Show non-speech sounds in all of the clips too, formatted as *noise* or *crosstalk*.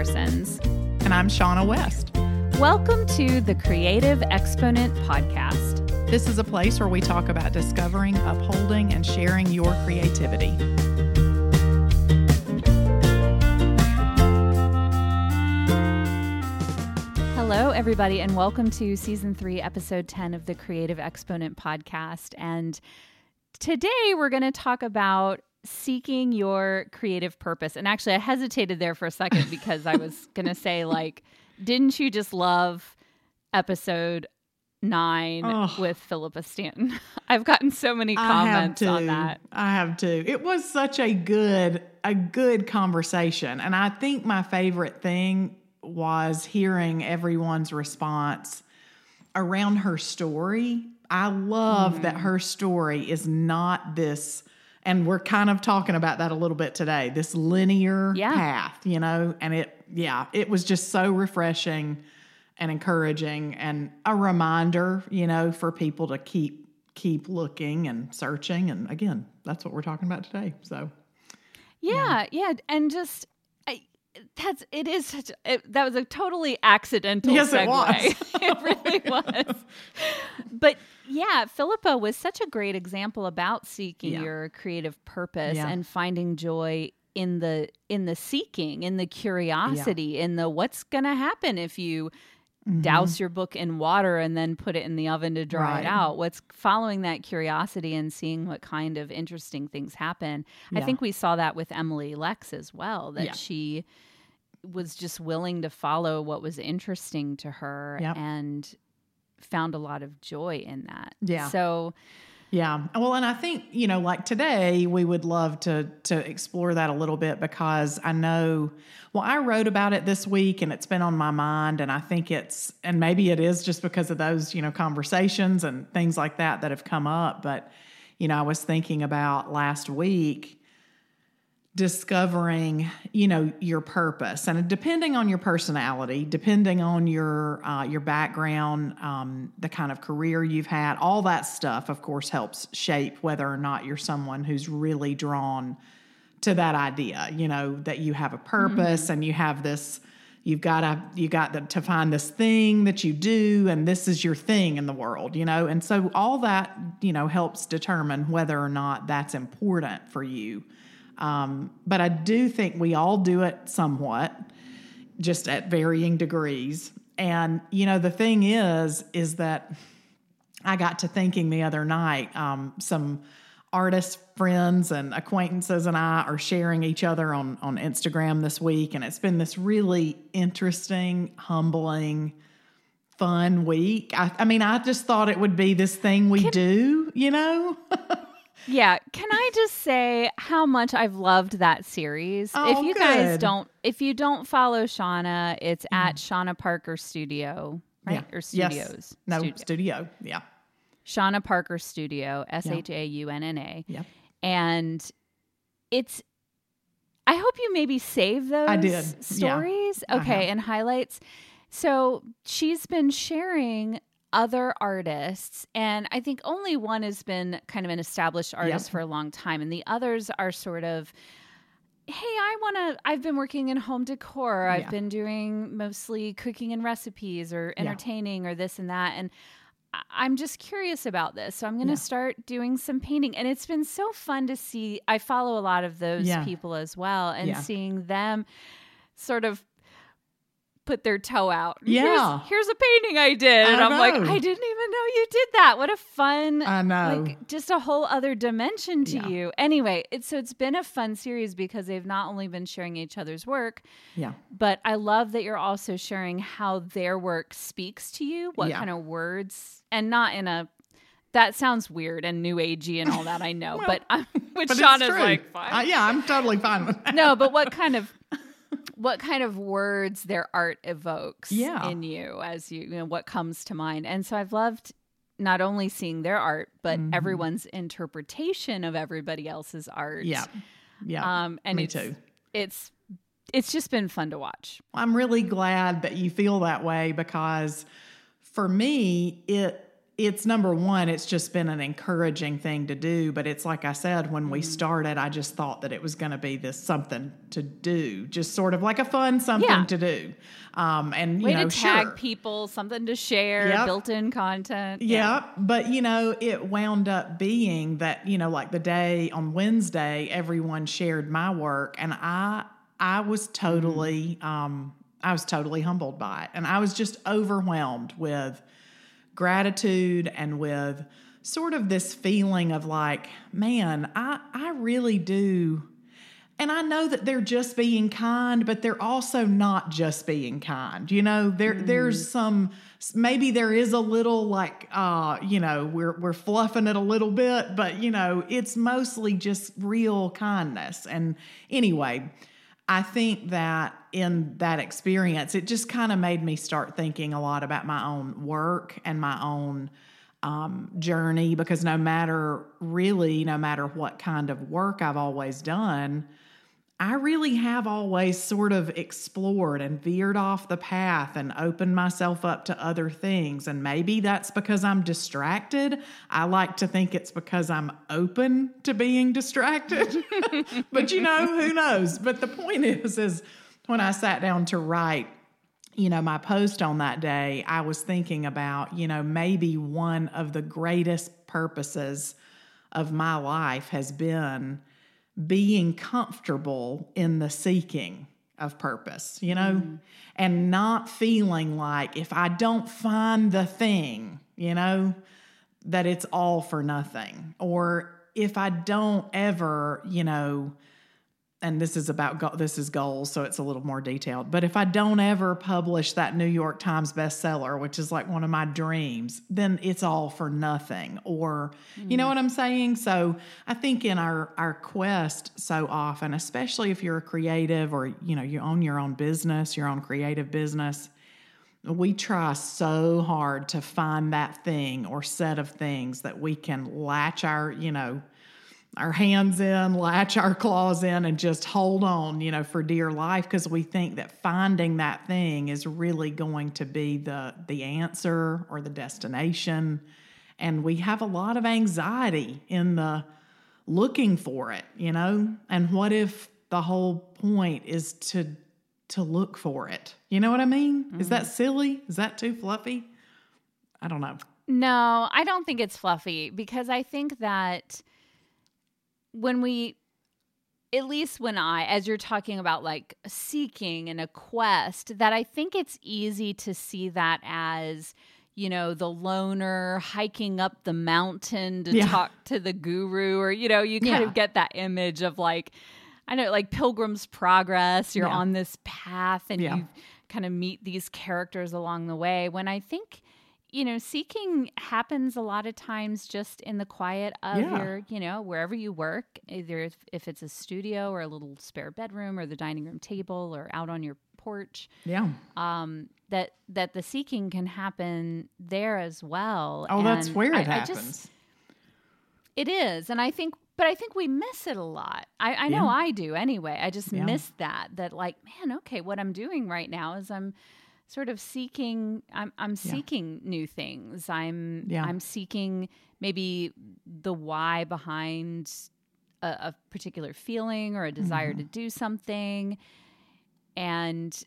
Parsons. And I'm Shaunna West. Welcome to the Creative Exponent Podcast. This is a place where we talk about discovering, upholding, and sharing your creativity. Hello, everybody, and welcome to season three, episode 10 of the Creative Exponent Podcast. And today we're going to talk about seeking your creative purpose. And actually, I hesitated there for a second *laughs* because I was going to say, like, didn't you just love episode nine oh. with Philippa Stanton? *laughs* I've gotten so many comments on that. I have too. It was such a good, a good conversation. And I think my favorite thing was hearing everyone's response around her story. I love mm. that her story is not this and we're kind of talking about that a little bit today this linear yeah. path you know and it yeah it was just so refreshing and encouraging and a reminder you know for people to keep keep looking and searching and again that's what we're talking about today so yeah yeah, yeah. and just that's it is such it, that was a totally accidental yes, segue. *laughs* it *laughs* was it really was but yeah, Philippa was such a great example about seeking yeah. your creative purpose yeah. and finding joy in the in the seeking, in the curiosity, yeah. in the what's going to happen if you mm-hmm. douse your book in water and then put it in the oven to dry right. it out. What's following that curiosity and seeing what kind of interesting things happen. I think we saw that with Emily Lex as well that she was just willing to follow what was interesting to her yep. and found a lot of joy in that. Yeah. So yeah. Well, and I think, you know, like today we would love to to explore that a little bit because I know well, I wrote about it this week and it's been on my mind and I think it's and maybe it is just because of those, you know, conversations and things like that that have come up, but you know, I was thinking about last week discovering you know your purpose. And depending on your personality depending on your uh, your background um, the kind of career you've had all that stuff of course helps shape whether or not you're someone who's really drawn to that idea you know that you have a purpose mm-hmm. and you have this you've got to you got to, to find this thing that you do and this is your thing in the world you know? And so all that you know helps determine whether or not that's important for you um, but I do think we all do it somewhat, just at varying degrees. And you know, the thing is, is that I got to thinking the other night. Um, some artist friends and acquaintances and I are sharing each other on on Instagram this week, and it's been this really interesting, humbling fun week. I, I, mean, I just thought it would be this thing we Can, do, you know? *laughs* Yeah. Can I just say how much I've loved that series? Oh, if you good. guys don't if you don't follow Shaunna, it's mm. at Shaunna Parker Studio, right? Yeah. Or studios. Yes. No, studio. studio. Yeah. Shaunna Parker Studio, S H A U N N A. Yeah. And it's I hope you maybe save those I did. stories. Yeah. Okay, and highlights. So she's been sharing other artists and i think only one has been kind of an established artist for a long time and the others are sort of hey i want to i've been working in home decor i've yeah. been doing mostly cooking and recipes or entertaining yeah. or this and that and i'm just curious about this so i'm going to yeah. start doing some painting and it's been so fun to see i follow a lot of those people as well and seeing them sort of put their toe out. Yeah. Here's, here's a painting I did. I and I'm know. like, I didn't even know you did that. What a fun, I know. like just a whole other dimension to yeah. you. Anyway, it's so it's been a fun series because they've not only been sharing each other's work, yeah, but I love that you're also sharing how their work speaks to you, what yeah. kind of words, and not in a that sounds weird and new agey and all that. I know, *laughs* well, but I'm, *laughs* Sean is like, fine. Uh, yeah, I'm totally fine with that. No, but what kind of what kind of words their art evokes yeah. in you as you, you know what comes to mind. And so i've loved not only seeing their art but mm-hmm. everyone's interpretation of everybody else's art. Yeah. Yeah. Um and me it's, too. it's it's just been fun to watch. I'm really glad that you feel that way because for me it it's number one, it's just been an encouraging thing to do. But it's like I said, when we mm. started, I just thought that it was going to be this something to do, just sort of like a fun something yeah. to do. Um, and, Way you know, to tag sure. people, something to share, yep. built in content. Yeah. But, you know, it wound up being that, you know, like the day on Wednesday, everyone shared my work. And I, I was totally, mm. um, I was totally humbled by it. And I was just overwhelmed with, gratitude and with sort of this feeling of like, man, I, I really do. And I know that they're just being kind, but they're also not just being kind. You know, there mm. there's some maybe there is a little like uh, you know, we're we're fluffing it a little bit, but you know, it's mostly just real kindness. And anyway, I think that in that experience, it just kind of made me start thinking a lot about my own work and my own um, journey because no matter really, no matter what kind of work I've always done, I really have always sort of explored and veered off the path and opened myself up to other things. And maybe that's because I'm distracted. I like to think it's because I'm open to being *laughs* distracted. *laughs* but you know, who knows? But the point is, is when I sat down to write, you know, my post on that day, I was thinking about, you know, maybe one of the greatest purposes of my life has been being comfortable in the seeking of purpose, you know, mm. and not feeling like if I don't find the thing, you know, that it's all for nothing. Or if I don't ever, you know, and this is about this is goals so it's a little more detailed but if i don't ever publish that new york times bestseller which is like one of my dreams then it's all for nothing or mm. you know mm. what i'm saying so i think in our our quest so often especially if you're a creative or you know you own your own business your own creative business we try so hard to find that thing or set of things that we can latch our you know our hands in, latch our claws in, and just hold on, you know, for dear life because we think that finding that thing is really going to be the the answer or the destination. And we have a lot of anxiety in the looking for it, you know? And what if the whole point is to to look for it? You know what I mean? Mm-hmm. Is that mm-hmm. silly? Is that too fluffy? I don't know. No, I don't think it's fluffy because I think that when we at least when I, as you're talking about like seeking and a quest, that I think it's easy to see that as, you know, the loner hiking up the mountain to yeah. talk to the guru, or, you know, you kind yeah. of get that image of like, I know, like Pilgrim's Progress, you're yeah. on this path and you kind of meet these characters along the way. When I think, you know, seeking happens a lot of times just in the quiet of yeah. your, you know, wherever you work, either if, if, it's a studio or a little spare bedroom or the dining room table or out on your porch. Yeah. Um, that that the seeking can happen there as well. Oh, and that's where it I, happens. I just, it is, and I think, but I think we miss it a lot. I, I know I do anyway. I just yeah. miss that. That like, man, okay, what I'm doing right now is I'm sort of seeking i'm i'm yeah. seeking new things i'm yeah. i'm seeking maybe the why behind a, a particular feeling or a desire mm-hmm. to do something and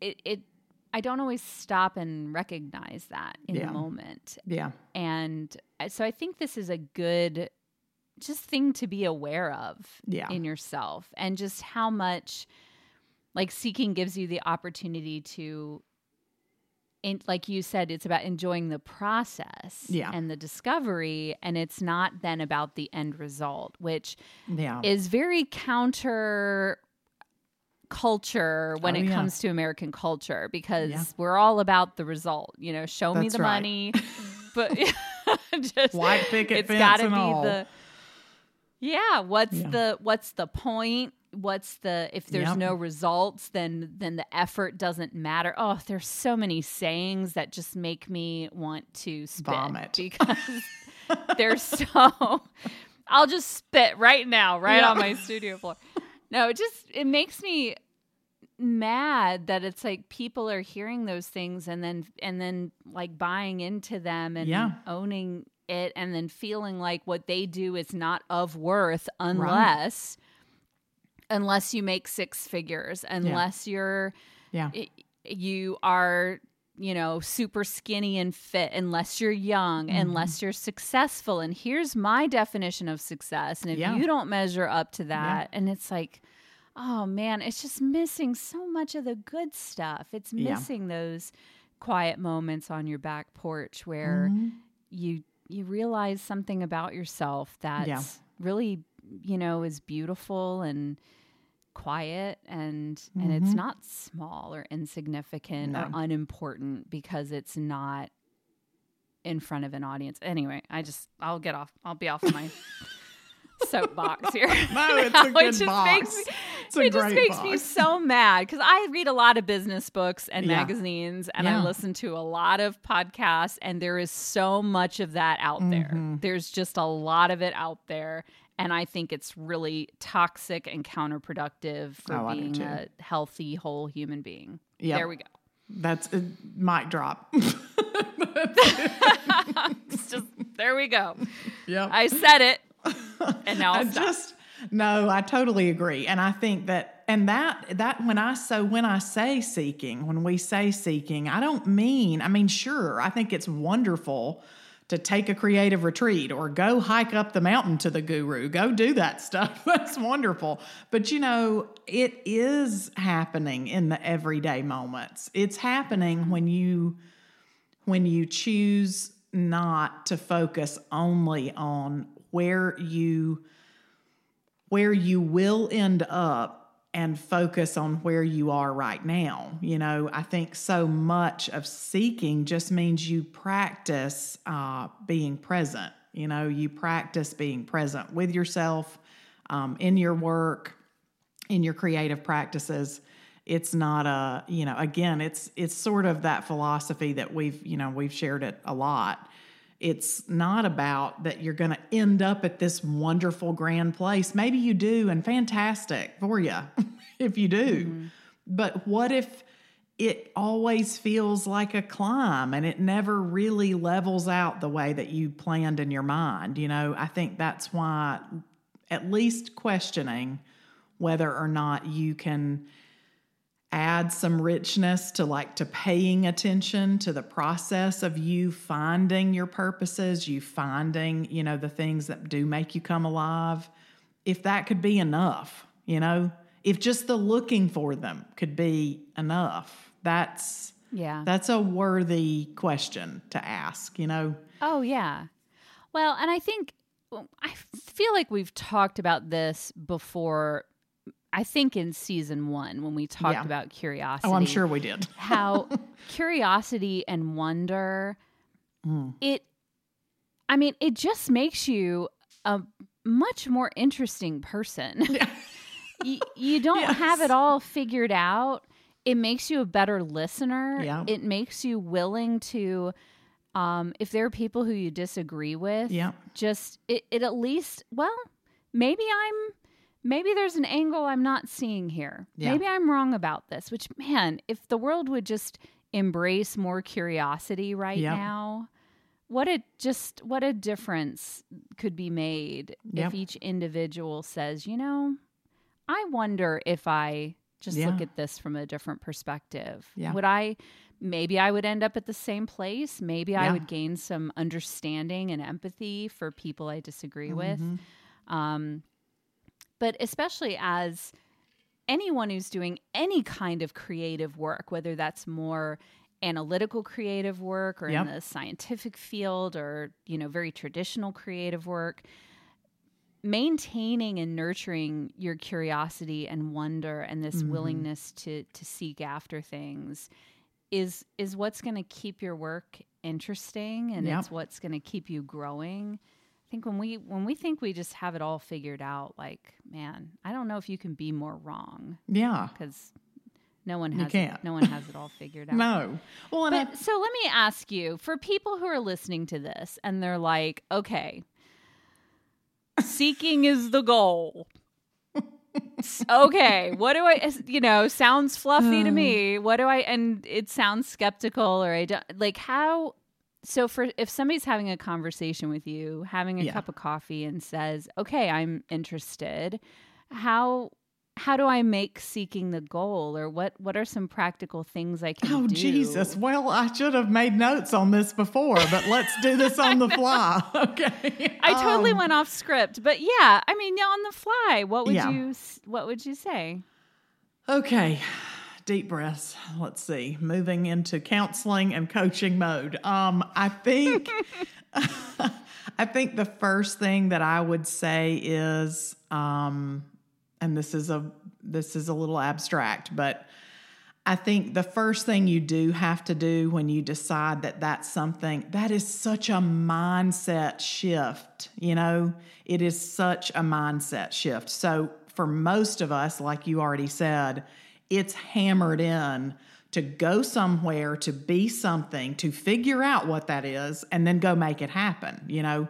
it it I don't always stop and recognize that in yeah. the moment. Yeah. And uh, so I think this is a good just thing to be aware of yeah. in yourself and just how much like seeking gives you the opportunity to in, like you said it's about enjoying the process yeah. and the discovery and it's not then about the end result which yeah. is very counter culture when oh, it yeah. comes to american culture because we're all about the result you know show That's me the right. money *laughs* but *laughs* just white picket it's got to be all. the yeah what's the what's the point what's the if there's yep. no results then then the effort doesn't matter oh there's so many sayings that just make me want to spit Vomit. *laughs* because they're so i'll just spit right now right on my studio floor no it just it makes me mad that it's like people are hearing those things and then and then like buying into them and yeah. owning it and then feeling like what they do is not of worth unless right. Unless you make six figures unless yeah. you're yeah you are you know super skinny and fit unless you're young mm-hmm. unless you're successful and here's my definition of success and if yeah. you don't measure up to that and it's like oh man, it's just missing so much of the good stuff. It's missing yeah. those quiet moments on your back porch where mm-hmm. you you realize something about yourself that's yeah. really, you know, is beautiful and quiet and mm-hmm. and it's mm-hmm. not small or insignificant no. or unimportant because it's not in front of an audience. Anyway, I just I'll get off. I'll be off my *laughs* soapbox here. *laughs* no, *laughs* it's a good it box. Makes me, it's it just makes box. me so mad because I read a lot of business books and yeah. magazines, and yeah. I listen to a lot of podcasts, and there is so much of that out mm-hmm. there. There's just a lot of it out there. And I think it's really toxic and counterproductive for oh, being a healthy, whole human being. Yeah. There we go. That's a mic drop. *laughs* it's just there we go. Yeah. I said it. *laughs* and now I just no, I totally agree, and I think that and that that when I so when I say seeking, when we say seeking, I don't mean I mean sure, I think it's wonderful to take a creative retreat or go hike up the mountain to the guru. Go do that stuff. *laughs* That's wonderful. But you know, it is happening in the everyday moments. It's happening when you when you choose not to focus only on where you where you will end up and focus on where you are right now. You know, I think so much of seeking just means you practice uh, being present. You know, you practice being present with yourself um, in your work, in your creative practices. It's not a, you know, again, it's it's sort of that philosophy that we've, you know, we've shared it a lot it's not about that you're going to end up at this wonderful grand place. Maybe you do, and fantastic for you *laughs* if you do. Mm-hmm. But what if it always feels like a climb and it never really levels out the way that you planned in your mind? You know, I think that's why at least questioning whether or not you can add some richness to like to paying attention to the process of you finding your purposes, you finding, you know, the things that do make you come alive. If that could be enough, you know, if just the looking for them could be enough, that's yeah. That's a worthy question to ask, you know. Oh yeah. Well, and I think I feel like we've talked about this before I think in season one when we talked yeah. about curiosity. Oh, I'm sure we did. *laughs* how *laughs* curiosity and wonder, mm. it, I mean, it just makes you a much more interesting person. Yeah. *laughs* you, you, don't yes. have it all figured out. It makes you a better listener. Yeah. It makes you willing to, um, if there are people who you disagree with, yeah. just it, it at least, well, maybe I'm maybe there's an angle I'm not seeing here. Yeah. Maybe I'm wrong about this, which, man, if the world would just embrace more curiosity right yep. now, what a just what a difference could be made yep. if each individual says, you know, I wonder if I just yeah. look at this from a different perspective. Yeah. Would I maybe I would end up at the same place? Maybe yeah. I would gain some understanding and empathy for people I disagree mm-hmm. with. Um, but especially as anyone who's doing any kind of creative work, whether that's more analytical creative work or yep. in the scientific field or, you know, very traditional creative work, maintaining and nurturing your curiosity and wonder and this mm-hmm. willingness to to seek after things is is what's going to keep your work interesting and yep. it's what's going to keep you growing think when we when we think we just have it all figured out, like man, I don't know if you can be more wrong. Yeah, because no one has it, no one has it all figured *laughs* out. no. Well, but, I, so let me ask you: for people who are listening to this and they're like, okay, seeking is the goal. okay, what do I, you know, sounds fluffy to *sighs* me. What do I, and it sounds skeptical or I don't, like how, so for if somebody's having a conversation with you, having a yeah. cup of coffee and says, okay, I'm interested, how, how do I make seeking the goal or what what are some practical things I can do? oh, do? Jesus. Well, I should have made notes on this before, but let's do this on the fly. *laughs* *laughs* Okay. I totally um, went off script, but yeah, I mean, on the fly, what would yeah. you what would you say? Okay. Deep breaths. Let's see. Moving into counseling and coaching mode. Um, I think *laughs* I think the first thing that I would say is um and this is a this is a little abstract, but I think the first thing you do have to do when you decide that that's something that is such a mindset shift, you know, it is such a mindset shift. So for most of us, like you already said, it's hammered in to go somewhere, to be something, to figure out what that is, and then go make it happen, you know.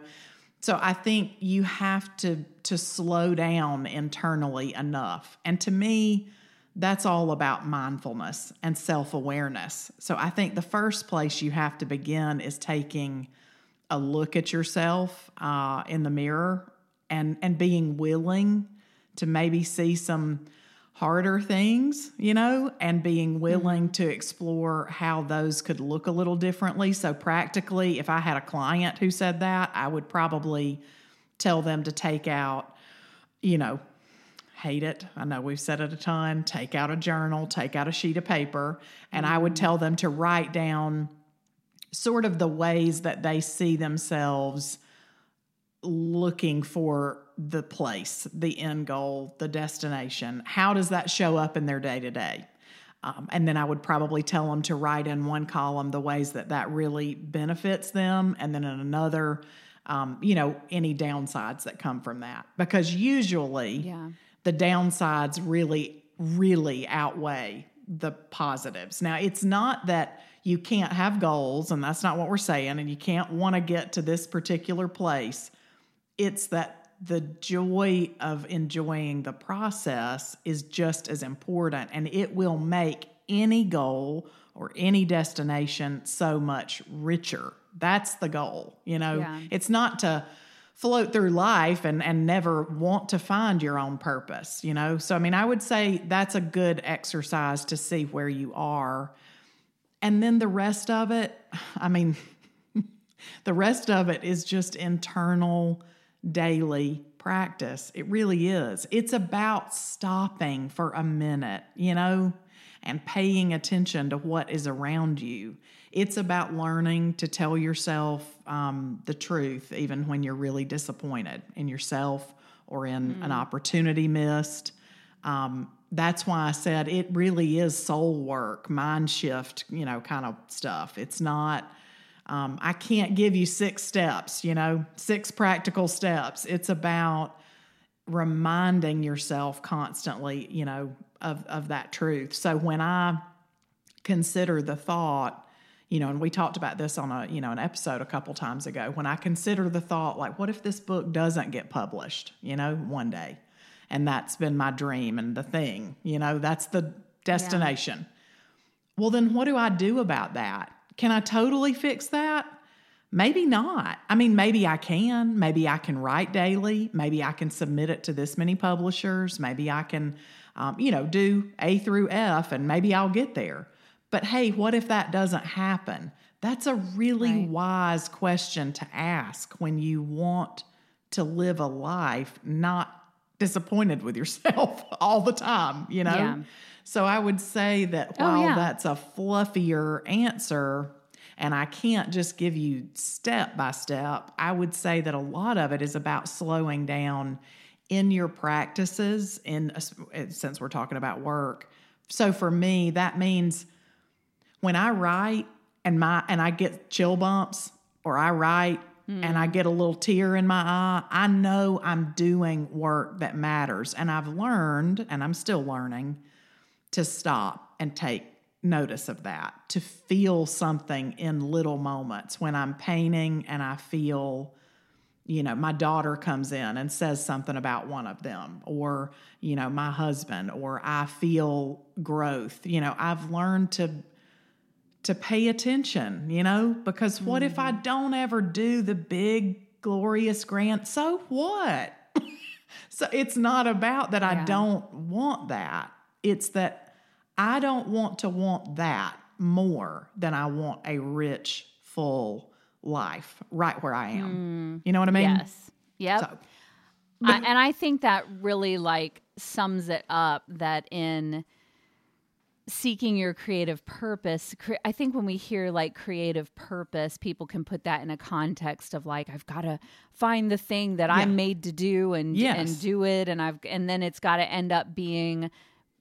So I think you have to to slow down internally enough. And to me, that's all about mindfulness and self-awareness. So I think the first place you have to begin is taking a look at yourself uh, in the mirror and and being willing to maybe see some harder things, you know, and being willing mm-hmm. to explore how those could look a little differently. So, practically, if I had a client who said that, I would probably tell them to take out, you know, hate it. I know we've said it a ton. Take out a journal, take out a sheet of paper, and. I would mm-hmm. tell them to write down sort of the ways that they see themselves looking for the place, the end goal, the destination. How does that show up in their day to day? And then I would probably tell them to write in one column the ways that that really benefits them, and then in another, um, you know, any downsides that come from that. Because usually yeah. the downsides really, really outweigh the positives. Now, it's not that you can't have goals, and that's not what we're saying, and you can't want to get to this particular place it's that the joy of enjoying the process is just as important and it will make any goal or any destination so much richer. That's the goal, you know. Yeah. It's not to float through life and and never want to find your own purpose, you know. So I mean, I would say that's a good exercise to see where you are. And then the rest of it, *sighs* I mean, *laughs* the rest of it is just internal daily practice. It really is. It's about stopping for a minute, you know, and paying attention to what is around you. It's about learning to tell yourself um, the truth, even when you're really disappointed in yourself or in mm. an opportunity missed. Um, that's why I said it really is soul work, mind shift, you know, kind of stuff. It's not um, I can't give you six steps, you know, six practical steps. It's about reminding yourself constantly, you know, of, of that truth. So when I consider the thought, you know, and we talked about this on a, you know, an episode a couple times ago, when I consider the thought, like, what if this book doesn't get published, you know, one day? And that's been my dream and the thing, you know, that's the destination. Yeah. Well, then what do I do about that? Can I totally fix that? Maybe not. I mean, maybe I can. Maybe I can write daily. Maybe I can submit it to this many publishers. Maybe I can, um, you know, do A through F and maybe I'll get there. But hey, what if that doesn't happen? That's a really right. wise question to ask when you want to live a life not disappointed with yourself *laughs* all the time, you know? Yeah. So I would say that oh, while oh, yeah. that's a fluffier answer, and I can't just give you step by step, I would say that a lot of it is about slowing down in your practices in since we're talking about work. So for me, that means when I write and my and I get chill bumps or I write mm. and I get a little tear in my eye, I know I'm doing work that matters. And I've learned and I'm still learning to stop and take notice of that, to feel something in little moments when I'm painting and I feel you know, my daughter comes in and says something about one of them, or, you know, my husband, or I feel growth. You know, I've learned to to pay attention, you know, because what mm-hmm. if I mm-hmm. don't ever do the big glorious grant? So what? *laughs* so it's not about that yeah. I don't want that. It's that I don't want to want that more than I want a rich, full life right where I am. Mm, you know what I mean? Yes. Yep. So, I, and I think that really like sums it up that in seeking your creative purpose cre- i think when we hear like creative purpose people can put that in a context of like i've got to find the thing that yeah. i'm made to do and yes. and do it and i've and then it's got to end up being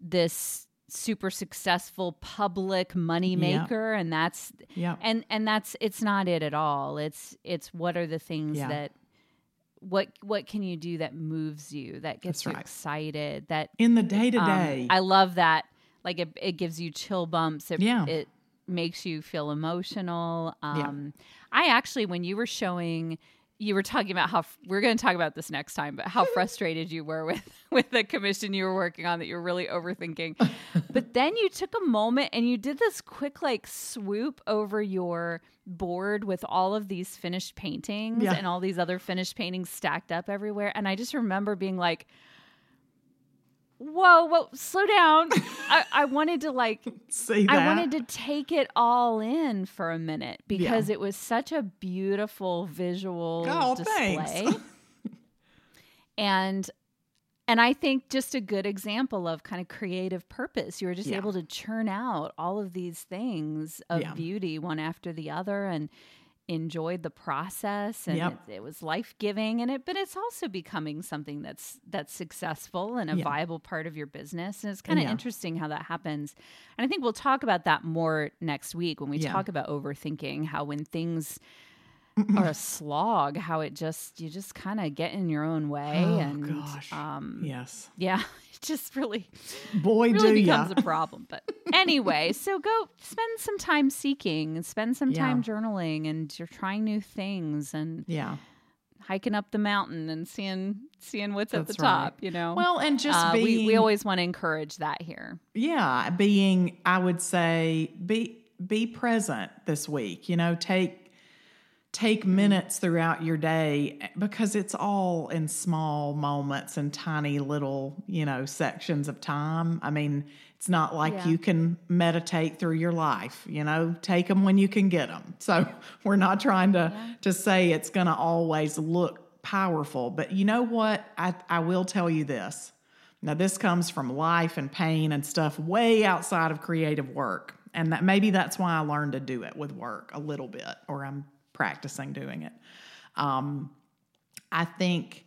this super successful public money maker yeah. and that's yeah and and that's it's not it at all it's it's what are the things yeah. that what what can you do that moves you that gets that's you right. excited that in the day to day i love that like it, it gives you chill bumps. It, yeah. it makes you feel emotional. Um, yeah. I actually, when you were showing, you were talking about how we're going to talk about this next time, but how *laughs* frustrated you were with *laughs* with the commission you were working on that you're really overthinking. *laughs* but then you took a moment and you did this quick like swoop over your board with all of these finished paintings yeah. and all these other finished paintings stacked up everywhere. And I just remember being like, whoa, whoa, slow down. I, I *laughs* wanted to like see I wanted to take it all in for a minute because yeah. it was such a beautiful visual oh, display. *laughs* and and I think just a good example of kind of creative purpose. You were just yeah. able to churn out all of these things of yeah. beauty one after the other and enjoyed the process and yep. it, it, was life-giving and it but it's also becoming something that's that's successful and a yeah. viable part of your business and it's kind of yeah. interesting how that happens and i think we'll talk about that more next week when we yeah. talk about overthinking how when things are a slog how it just you just kind of get in your own way oh, and gosh. um yes yeah *laughs* it just really boy really do becomes ya. a problem but anyway so go spend some time seeking and spend some time journaling and you're trying new things and yeah hiking up the mountain and seeing seeing what's That's at the right. top you know well and just uh, being we, we always want to encourage that here yeah being i would say be be present this week you know take take minutes throughout your day because it's all in small moments and tiny little, you know, sections of time. I mean, it's not like yeah. you can meditate through your life, you know, take them when you can get them. *laughs* So we're not trying to yeah. to say it's going to always look powerful, but you know what? I I will tell you this. Now this comes from life and pain and stuff way outside of creative work. And that maybe that's why I learned to do it with work a little bit or I'm practicing doing it. Um, I think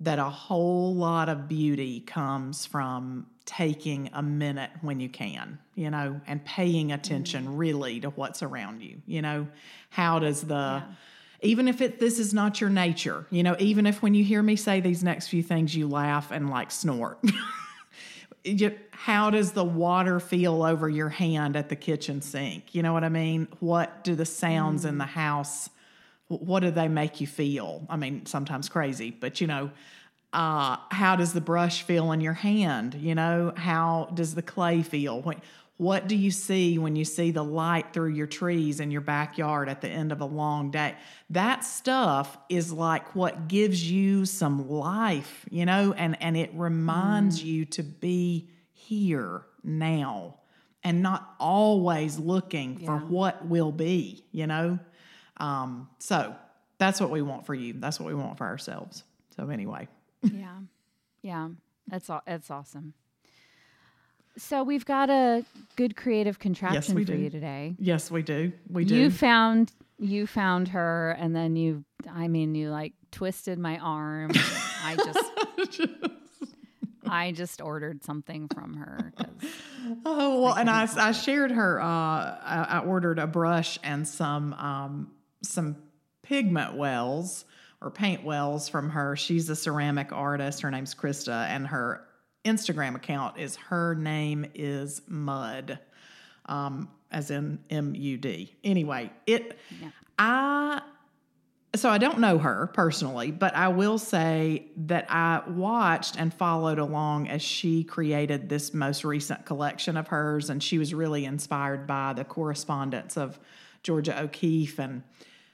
that a whole lot of beauty comes from taking a minute when you can, you know, and paying attention mm-hmm. really to what's around you. You know, how does the yeah. even if it this is not your nature, you know, even if when you hear me say these next few things you laugh and like snort. *laughs* how does the water feel over your hand at the kitchen sink? You know what I mean? What do the sounds mm. in the house? What do they make you feel? I mean, sometimes crazy, but you know, uh, how does the brush feel in your hand? You know, how does the clay feel? What, do you see when you see the light through your trees in your backyard at the end of a long day? That stuff is like what gives you some life, you know, and, and it reminds mm. you to be here now and not always looking yeah. for what will be, you know? Um, so that's what we want for you. That's what we want for ourselves. So anyway. yeah. Yeah. That's all that's awesome. So we've got a good creative contraption yes, for do. you today. Yes, we do. We do. You found you found her and then you I mean you like twisted my arm. I just *laughs* I just ordered something from her. Oh well, I and I, I shared her. Uh, I, I, ordered a brush and some um, some pigment wells or paint wells from her. She's a ceramic artist. Her name's Krista, and her Instagram account is her name is Mud, um, as in M U D. Anyway, it. Yeah. I so I don't know her personally, but I will say that I watched and followed along as she created this most recent collection of hers, and she was really inspired by the correspondence of Georgia O'Keeffe and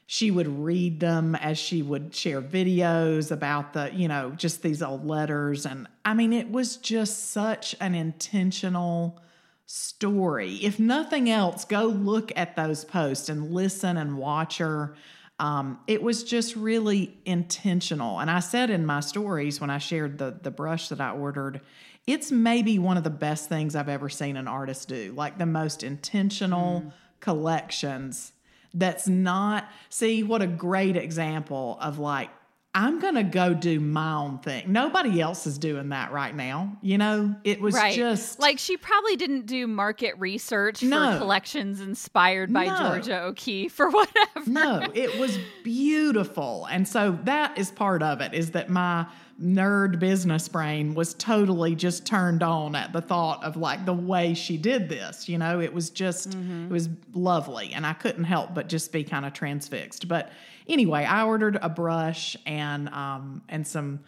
she would read them as she would share videos about the, you know, just these old letters. And I mean, it was just such an intentional story. If nothing else, go look at those posts and listen and watch her. Um, it was just really intentional. And I said in my stories when I shared the the brush that I ordered, it's maybe one of the best things I've ever seen an artist do. Like the most intentional mm. collections. That's not see what a great example of like I'm going to go do my own thing. Nobody else is doing that right now. You know, it was right. just like she probably didn't do market research no. for collections inspired by no. Georgia O'Keeffe or *laughs* whatever. No, it was beautiful. And so that is part of it is that my nerd business brain was totally just turned on at the thought of like the way she did this. You know, it was just, mm-hmm. it was lovely. And I couldn't help but just be kind of transfixed. But anyway, I ordered a brush and, um, and some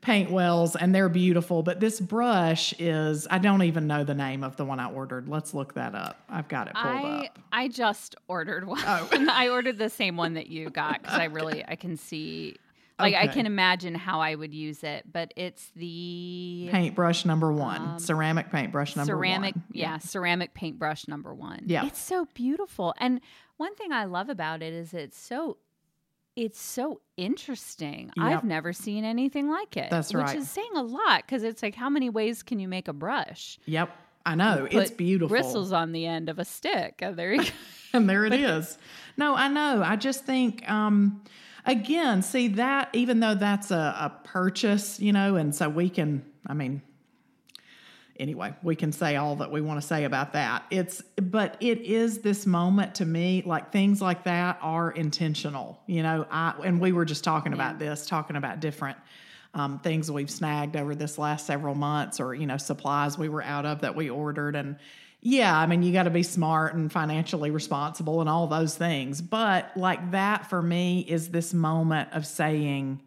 paint wells and they're beautiful but this brush is i don't even know the name of the one i ordered let's look that up i've got it pulled I, up i just ordered one oh. *laughs* i ordered the same one that you got because i really i can see like okay. I can imagine how I would use it, but it's the paintbrush number one, um, ceramic paintbrush number ceramic, one. Yeah, yeah, ceramic paintbrush number one. Yeah, it's so beautiful. And one thing I love about it is it's so it's so interesting. Yep. I've never seen anything like it. That's right. Which is saying a lot because it's like, how many ways can you make a brush? Yep. I know. It's beautiful. Bristles on the end of a stick. Oh, *laughs* there you go. *laughs* and there it is. No, I know. I just think, um, again, see that even though that's a, a purchase, you know, and so we can, I mean, anyway, we can say all that we want to say about that. It's, but it is this moment to me, like things like that are intentional, you know. I, and we were just talking yeah. about this, talking about different um, things we've snagged over this last several months or, you know, supplies we were out of that we ordered. And, yeah, I mean, you got to be smart and financially responsible and all those things. But like that for me is this moment of saying,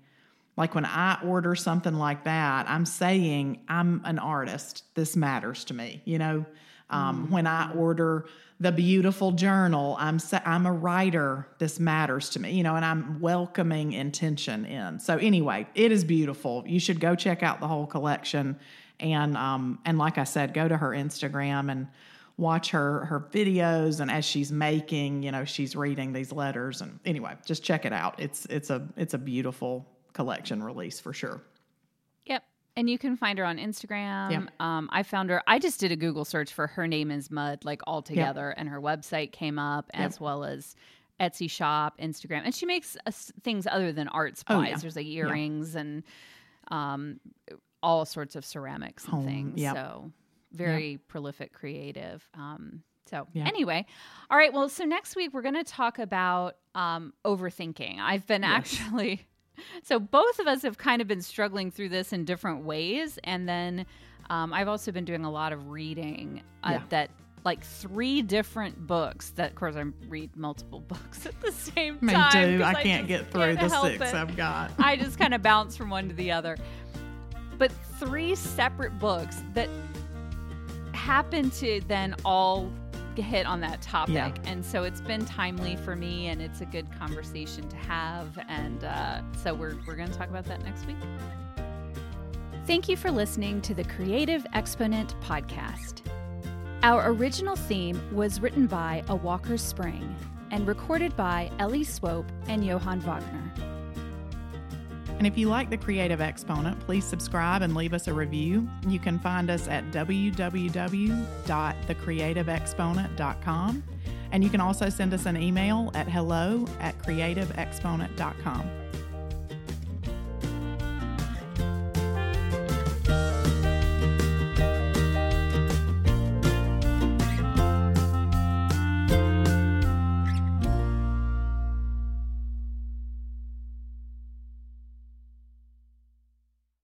like when I order something like that, I'm saying I'm an artist. This matters to me. You know, um, mm-hmm. when I order the beautiful journal, I'm I'm a writer. This matters to me. You know, and I'm welcoming intention in. So anyway, it is beautiful. You should go check out the whole collection and um, and like I said, go to her Instagram and watch her her videos and as she's making you know she's reading these letters and anyway just check it out it's it's a it's a beautiful collection release for sure yep and you can find her on instagram yep. um, i found her i just did a google search for her name is mud like all together yep. and her website came up yep. as well as etsy shop instagram and she makes uh, things other than art supplies oh, yeah. there's like earrings yeah. and um, all sorts of ceramics and Home, things. Yep. So very yep. prolific creative. Um, so yep. anyway, all right. Well, so next week we're going to talk about um, overthinking. I've been yes. actually, *laughs* so both of us have kind of been struggling through this in different ways, and then um, I've also been doing a lot of reading uh, yeah. that like three different books that of course I read multiple *laughs* books at the same Me time. Me too. I, I can't get through the six it. I've got. I just kind of bounce from one to the other but three separate books that happen to then all hit on that topic. Yeah. And so it's been timely for me and it's a good conversation to have. And uh, so we're, we're going to talk about that next week. Thank you for listening to the Creative Exponent podcast. Our original theme was written by A Walker Spring and recorded by Ellie Swope and Johann Wagner. And if you like the Creative Exponent, please subscribe and leave us a review. You can find us at www.thecreativeexponent.com. And you can also send us an email at hello at creativeexponent.com.